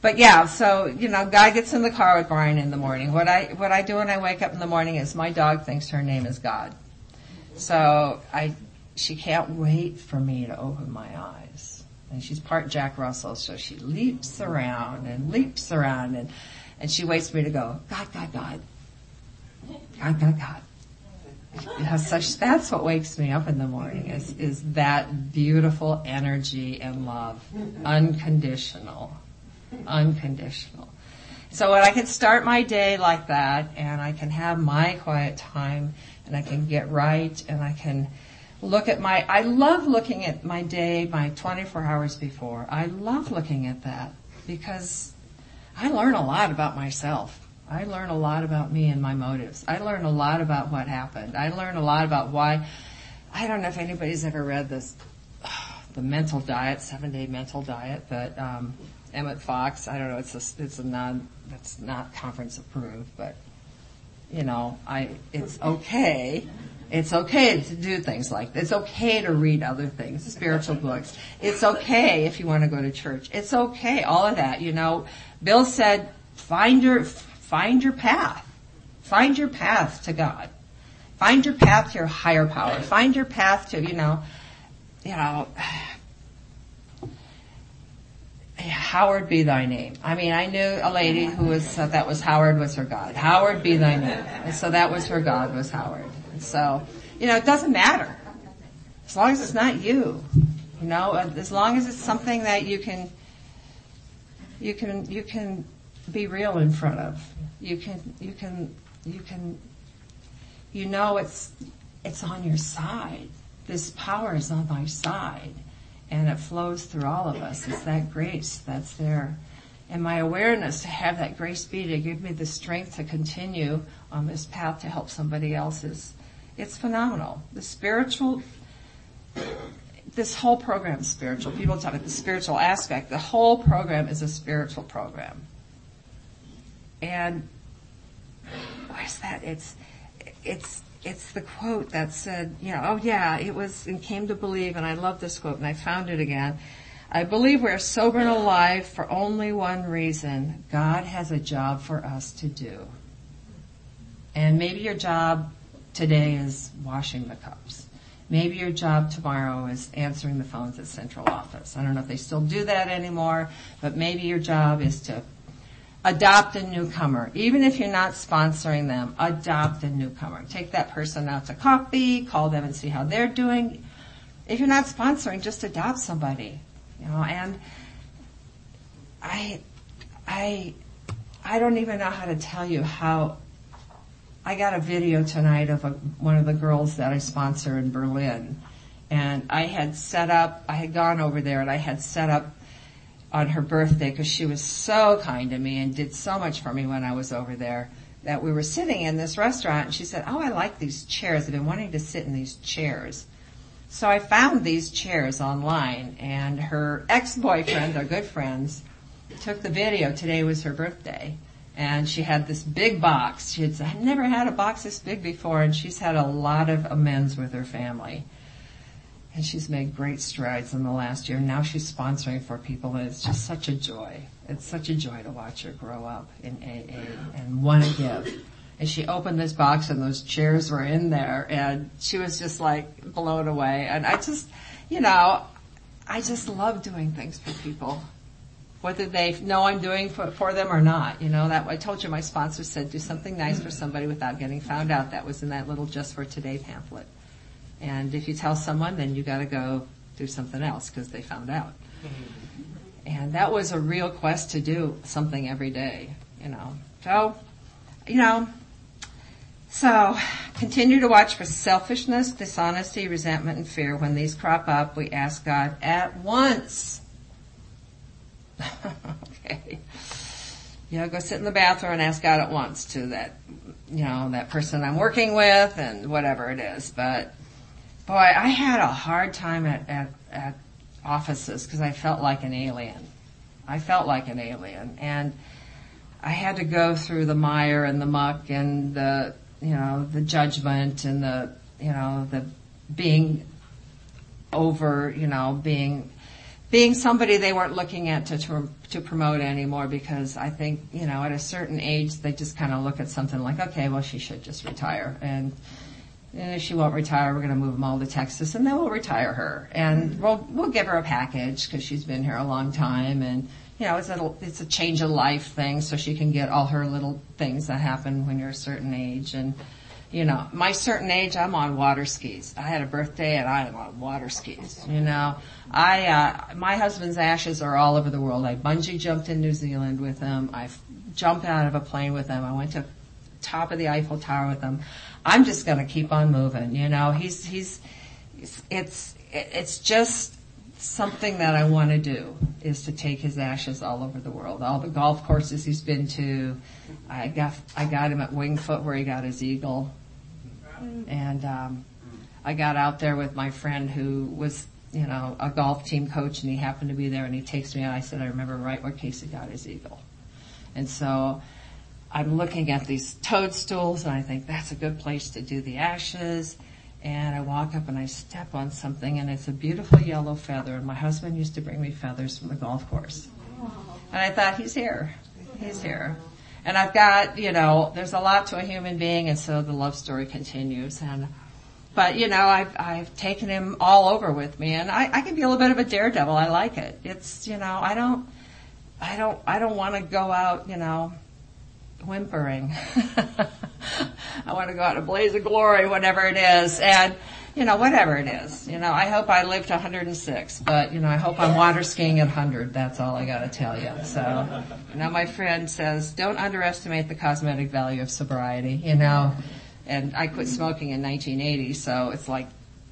but yeah, so you know, guy gets in the car with Brian in the morning. What I what I do when I wake up in the morning is my dog thinks her name is God. So I she can't wait for me to open my eyes. And she's part Jack Russell, so she leaps around and leaps around and and she waits for me to go, God, God, God. God, God, God. Has such that's what wakes me up in the morning is is that beautiful energy and love. Unconditional unconditional. So when I can start my day like that and I can have my quiet time and I can get right and I can look at my, I love looking at my day, my 24 hours before. I love looking at that because I learn a lot about myself. I learn a lot about me and my motives. I learn a lot about what happened. I learn a lot about why, I don't know if anybody's ever read this, the mental diet, seven day mental diet, but, um, Emmett Fox. I don't know. It's a it's a non it's not conference approved, but you know, I it's okay. It's okay to do things like this. It's okay to read other things, spiritual books. It's okay if you want to go to church. It's okay, all of that. You know, Bill said, find your find your path. Find your path to God. Find your path to your higher power. Find your path to, you know, you know, Howard be thy name. I mean, I knew a lady who was, uh, that was Howard was her God. Howard be thy name. And so that was her God was Howard. And so, you know, it doesn't matter. As long as it's not you. You know, as long as it's something that you can, you can, you can be real in front of. You can, you can, you can, you know it's, it's on your side. This power is on my side and it flows through all of us. It's that grace that's there. And my awareness to have that grace be to give me the strength to continue on this path to help somebody else is, it's phenomenal. The spiritual, this whole program is spiritual. People talk about the spiritual aspect. The whole program is a spiritual program. And where's that? It's, it's, it's the quote that said, you know, oh yeah, it was and came to believe, and I love this quote, and I found it again. I believe we're sober and alive for only one reason. God has a job for us to do. And maybe your job today is washing the cups. Maybe your job tomorrow is answering the phones at central office. I don't know if they still do that anymore, but maybe your job is to adopt a newcomer. Even if you're not sponsoring them, adopt a newcomer. Take that person out to coffee, call them and see how they're doing. If you're not sponsoring, just adopt somebody. You know, and I, I, I don't even know how to tell you how I got a video tonight of a, one of the girls that I sponsor in Berlin. And I had set up, I had gone over there and I had set up on her birthday because she was so kind to me and did so much for me when I was over there that we were sitting in this restaurant and she said, oh, I like these chairs. I've been wanting to sit in these chairs. So I found these chairs online and her ex-boyfriend, they're good friends, took the video. Today was her birthday and she had this big box. She had, never had a box this big before, and she's had a lot of amends with her family. And she's made great strides in the last year. Now she's sponsoring for people, and it's just such a joy. It's such a joy to watch her grow up in AA and want to give. And she opened this box, and those chairs were in there, and she was just like blown away. And I just, you know, I just love doing things for people whether they know I'm doing for, for them or not. You know, that I told you my sponsor said do something nice for somebody without getting found out. That was in that little just for today pamphlet. And if you tell someone, then you got to go do something else because they found out. Mm-hmm. And that was a real quest to do something every day. You know, so you know. So, continue to watch for selfishness, dishonesty, resentment, and fear. When these crop up, we ask God at once okay. You know, go sit in the bathroom and ask God at once to that, you know, that person I'm working with and whatever it is. But boy, I had a hard time at, at, at offices because I felt like an alien. I felt like an alien and I had to go through the mire and the muck and the, you know, the judgment and the, you know, the being over, you know, being being somebody they weren't looking at to, to, to promote anymore because I think, you know, at a certain age they just kind of look at something like, okay, well she should just retire and, she won't retire, we're going to move them all to Texas and then we'll retire her and we'll, we'll give her a package because she's been here a long time and, you know, it's a, it's a change of life thing so she can get all her little things that happen when you're a certain age and, you know, my certain age, I'm on water skis. I had a birthday and I am on water skis, you know. I, uh, my husband's ashes are all over the world. I bungee jumped in New Zealand with him. I jumped out of a plane with him. I went to top of the Eiffel Tower with him. I'm just gonna keep on moving, you know. He's, he's, it's, it's just something that I want to do is to take his ashes all over the world. All the golf courses he's been to. I got, I got him at Wingfoot where he got his eagle. And, um, I got out there with my friend who was you know, a golf team coach and he happened to be there and he takes me out. I said, I remember right where Casey got his eagle. And so I'm looking at these toadstools and I think that's a good place to do the ashes. And I walk up and I step on something and it's a beautiful yellow feather and my husband used to bring me feathers from the golf course. And I thought, he's here. He's here. And I've got, you know, there's a lot to a human being and so the love story continues and but you know, I've I've taken him all over with me, and I, I can be a little bit of a daredevil. I like it. It's you know, I don't, I don't, I don't want to go out, you know, whimpering. I want to go out in a blaze of glory, whatever it is, and you know, whatever it is. You know, I hope I live to 106, but you know, I hope I'm water skiing at 100. That's all I got to tell you. So, you know, my friend says, don't underestimate the cosmetic value of sobriety. You know and I quit smoking in 1980, so it's like,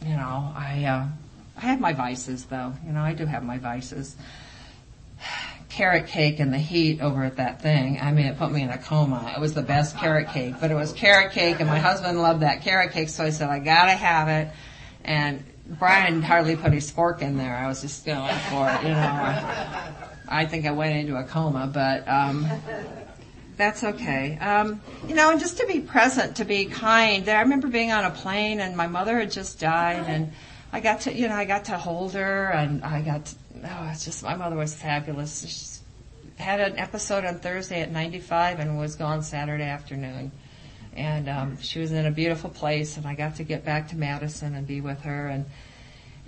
you know, I uh, I have my vices though. You know, I do have my vices. Carrot cake and the heat over at that thing. I mean, it put me in a coma. It was the best carrot cake, but it was carrot cake, and my husband loved that carrot cake, so I said I gotta have it. And Brian hardly put his fork in there. I was just going for it, you know. I think I went into a coma, but um, that's okay. Um, you know, and just to be present, to be kind. I remember being on a plane and my mother had just died and I got to, you know, I got to hold her and I got to, oh, it's just, my mother was fabulous. She had an episode on Thursday at 95 and was gone Saturday afternoon. and um, she was in a beautiful place, and I got to get back to Madison and be with her, and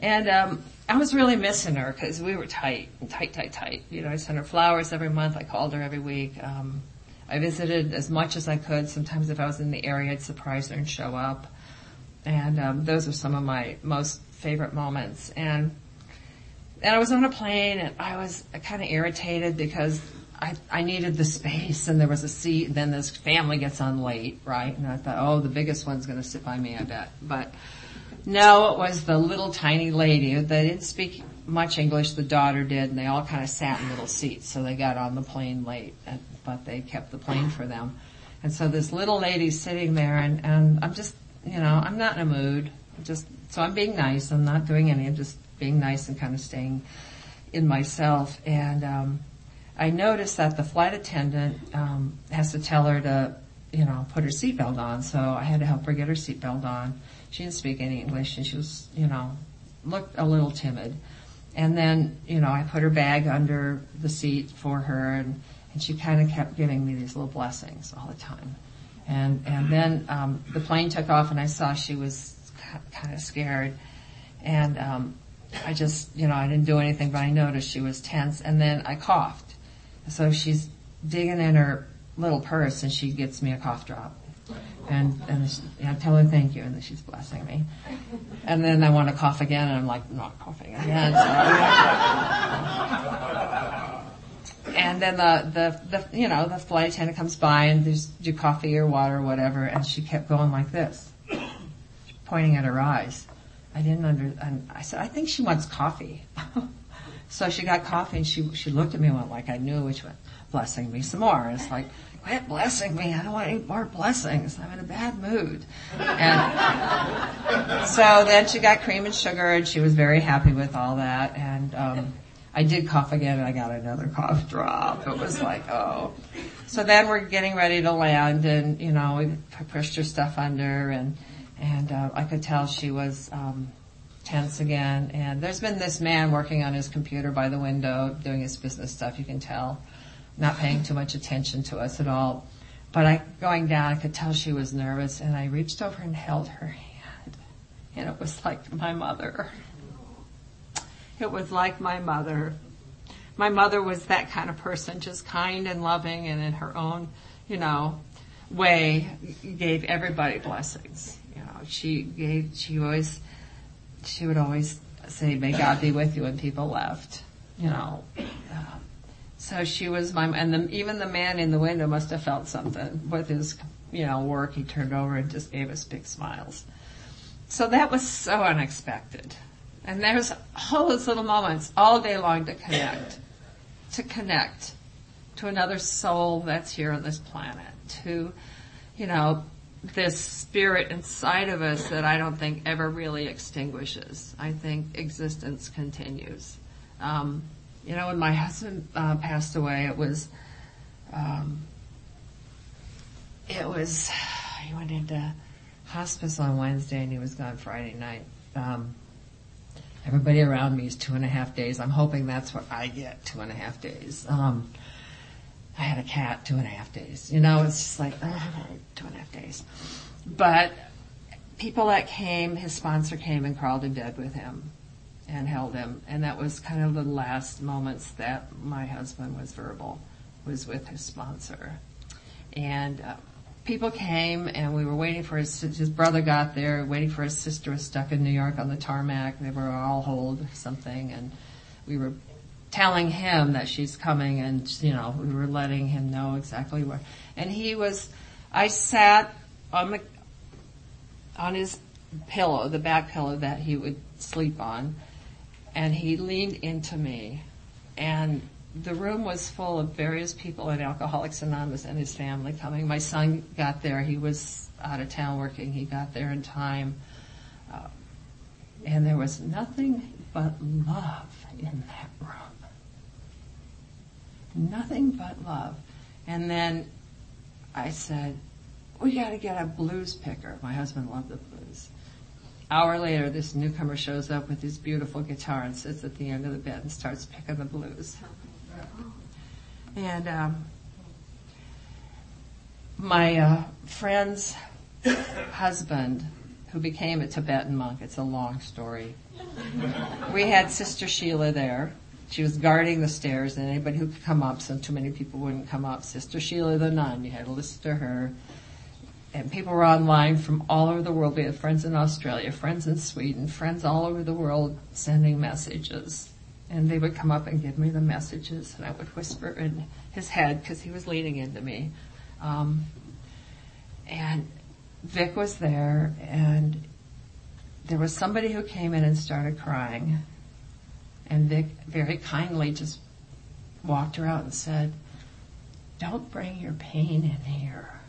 and um, I was really missing her because we were tight, tight, tight, tight. You know, I sent her flowers every month. I called her every week. Um, I visited as much as I could. Sometimes if I was in the area, I'd surprise her and show up. And um, those are some of my most favorite moments. And and I was on a plane, and I was kind of irritated because I, I needed the space and there was a seat and then this family gets on late, right? And I thought, oh, the biggest one's gonna sit by me, I bet. But no, it was the little tiny lady. They didn't speak much English, the daughter did, and they all kind of sat in little seats, so they got on the plane late, but they kept the plane for them. And so this little lady's sitting there and, and I'm just, you know, I'm not in a mood. Just, so I'm being nice. I'm not doing any, I'm just being nice and kind of staying in myself. And, um, I noticed that the flight attendant um, has to tell her to, you know, put her seatbelt on. So I had to help her get her seatbelt on. She didn't speak any English, and she was, you know, looked a little timid. And then, you know, I put her bag under the seat for her, and and she kind of kept giving me these little blessings all the time. And and then um, the plane took off, and I saw she was kind of scared, and um, I just, you know, I didn't do anything, but I noticed she was tense, and then I coughed so she's digging in her little purse and she gets me a cough drop. And, and she, I tell her thank you and then she's blessing me. And then I want to cough again and I'm like, not coughing again. and then the, the, the, you know, the flight attendant comes by and there's do coffee or water or whatever and she kept going like this, pointing at her eyes. I didn't under, and I said, I think she wants coffee. So she got coffee and she, she looked at me and went like I knew which one, blessing me some more. It's like, quit blessing me. I don't want any more blessings. I'm in a bad mood. And so then she got cream and sugar and she was very happy with all that. And, um, I did cough again and I got another cough drop. It was like, oh. So then we're getting ready to land and, you know, we pushed her stuff under and, and, uh, I could tell she was, um, tense again. And there's been this man working on his computer by the window doing his business stuff. You can tell, not paying too much attention to us at all. But I, going down, I could tell she was nervous and I reached over and held her hand. And it was like my mother. It was like my mother. My mother was that kind of person, just kind and loving and in her own, you know, way gave everybody blessings. She gave, she always, she would always say, may God be with you when people left, you know. Um, so she was my, and the, even the man in the window must have felt something with his, you know, work. He turned over and just gave us big smiles. So that was so unexpected. And there's all those little moments all day long to connect, to connect to another soul that's here on this planet, to, you know, this spirit inside of us that I don't think ever really extinguishes. I think existence continues. Um, you know, when my husband uh, passed away, it was, um, it was, he went into hospice on Wednesday and he was gone Friday night. Um, everybody around me is two and a half days. I'm hoping that's what I get, two and a half days. Um, I had a cat two and a half days. You know, it's just like, two and a half days. But people that came, his sponsor came and crawled in bed with him and held him. And that was kind of the last moments that my husband was verbal, was with his sponsor. And uh, people came and we were waiting for his, his brother got there, waiting for his sister was stuck in New York on the tarmac. They were all hold something and we were telling him that she's coming and, you know, we were letting him know exactly where. And he was, I sat on the, on his pillow, the back pillow that he would sleep on, and he leaned into me and the room was full of various people at Alcoholics Anonymous and his family coming. My son got there. He was out of town working. He got there in time. Uh, and there was nothing but love in that room nothing but love. And then I said, we got to get a blues picker. My husband loved the blues. Hour later, this newcomer shows up with his beautiful guitar and sits at the end of the bed and starts picking the blues. And um, my uh, friend's husband, who became a Tibetan monk, it's a long story. We had Sister Sheila there. She was guarding the stairs, and anybody who could come up, so too many people wouldn't come up. Sister Sheila the nun, you had to listen to her. And people were online from all over the world. We had friends in Australia, friends in Sweden, friends all over the world sending messages. And they would come up and give me the messages, and I would whisper in his head because he was leaning into me. Um, and Vic was there, and there was somebody who came in and started crying. And Vic very kindly just walked her out and said, Don't bring your pain in here.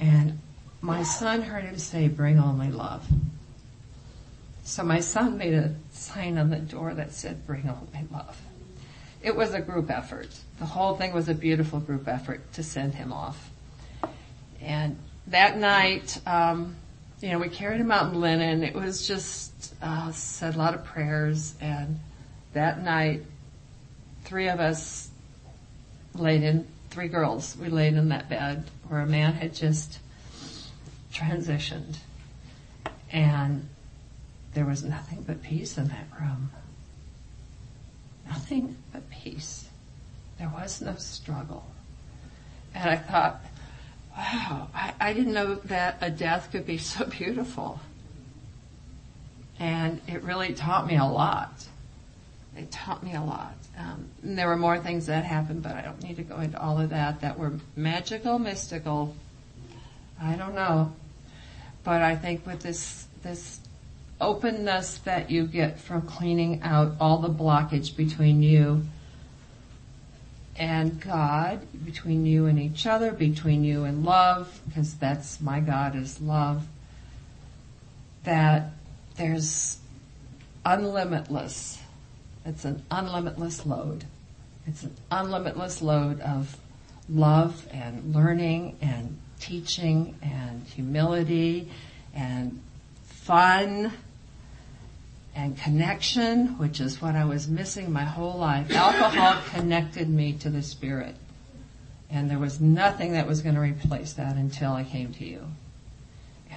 And my son heard him say, Bring only love. So my son made a sign on the door that said, Bring only love. It was a group effort. The whole thing was a beautiful group effort to send him off. And that night, um, you know, we carried him out in linen. It was just uh, said a lot of prayers, and that night, three of us laid in. Three girls, we laid in that bed where a man had just transitioned, and there was nothing but peace in that room. Nothing but peace. There was no struggle. And I thought, wow, I, I didn't know that a death could be so beautiful. And it really taught me a lot. It taught me a lot. Um, there were more things that happened, but I don't need to go into all of that that were magical, mystical. I don't know. But I think with this, this openness that you get from cleaning out all the blockage between you and God, between you and each other, between you and love, because that's my God is love, that there's unlimitless, it's an unlimitless lode. It's an unlimitless lode of love and learning and teaching and humility and fun and connection, which is what I was missing my whole life. Alcohol connected me to the Spirit. And there was nothing that was going to replace that until I came to you.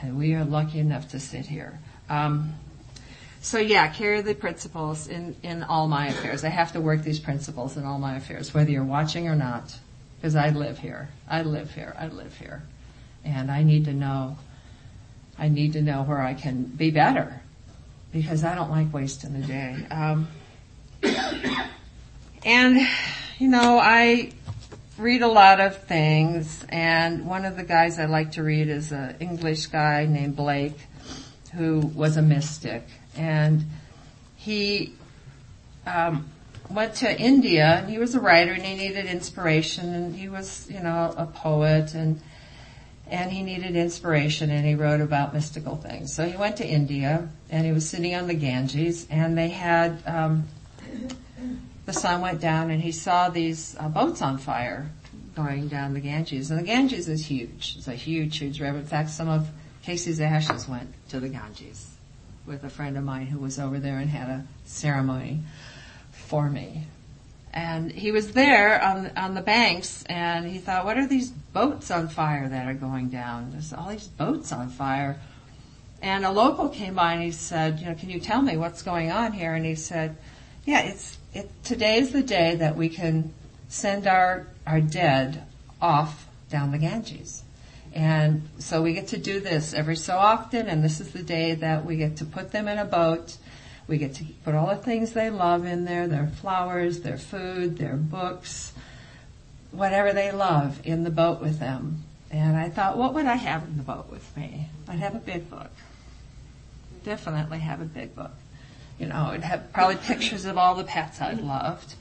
And we are lucky enough to sit here. Um, so yeah, carry the principles in, in all my affairs. I have to work these principles in all my affairs, whether you're watching or not, because I live here. I live here. I live here. And I need to know, I need to know where I can be better because I don't like wasting the day. Um, and, you know, I read a lot of things, and one of the guys I like to read is an English guy named Blake, who was a mystic, and he um, went to India, and he was a writer, and he needed inspiration, and he was, you know, a poet, and and he needed inspiration and he wrote about mystical things. So he went to India and he was sitting on the Ganges and they had, um, the sun went down and he saw these uh, boats on fire going down the Ganges. And the Ganges is huge. It's a huge, huge river. In fact, some of Casey's ashes went to the Ganges with a friend of mine who was over there and had a ceremony for me. And he was there on on the banks and he thought what are these boats on fire that are going down? There's all these boats on fire. And a local came by and he said you know can you tell me what's going on here? And he said yeah it's it today's the day that we can send our our dead off down the Ganges and so we get to do this every so often and this is the day that we get to put them in a boat we get to put all the things they love in there, their flowers, their food, their books, whatever they love in the boat with them. And I thought, what would I have in the boat with me? I'd have a big book. Definitely have a big book. You know, it'd have probably pictures of all the pets I've loved.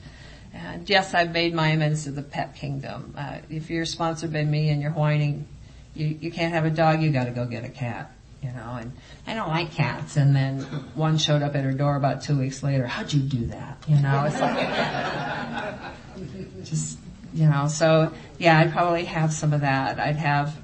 And yes, I've made my amends to the pet kingdom. Uh, if you're sponsored by me and you're whining, you, you can't have a dog, you gotta go get a cat you know, and I don't like cats. And then one showed up at her door about two weeks later. How'd you do that? You know, it's like, just, you know, so yeah, I'd probably have some of that. I'd have,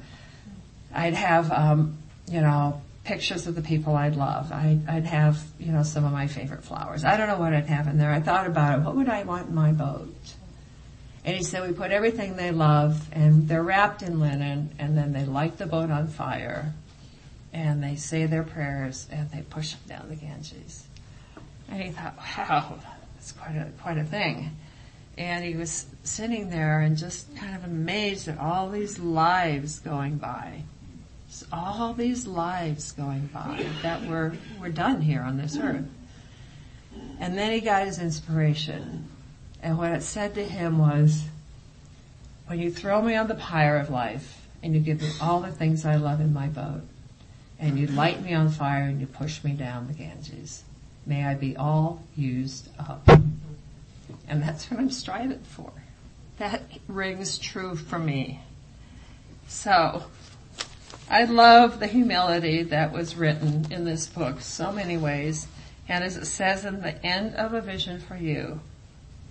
I'd have, um, you know, pictures of the people I'd love. I'd, I'd have, you know, some of my favorite flowers. I don't know what I'd have in there. I thought about it. What would I want in my boat? And he said we put everything they love and they're wrapped in linen and then they light the boat on fire and they say their prayers and they push them down the Ganges. And he thought, wow, that's quite a, quite a thing. And he was sitting there and just kind of amazed at all these lives going by. All these lives going by that were, were done here on this earth. And then he got his inspiration. And what it said to him was, when you throw me on the pyre of life and you give me all the things I love in my boat and you light me on fire and you push me down the Ganges, may I be all used up. And that's what I'm striving for. That rings true for me. So, I love the humility that was written in this book so many ways. And as it says in the end of a vision for you,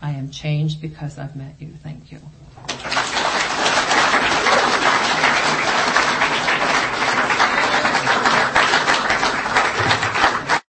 I am changed because I've met you. Thank you.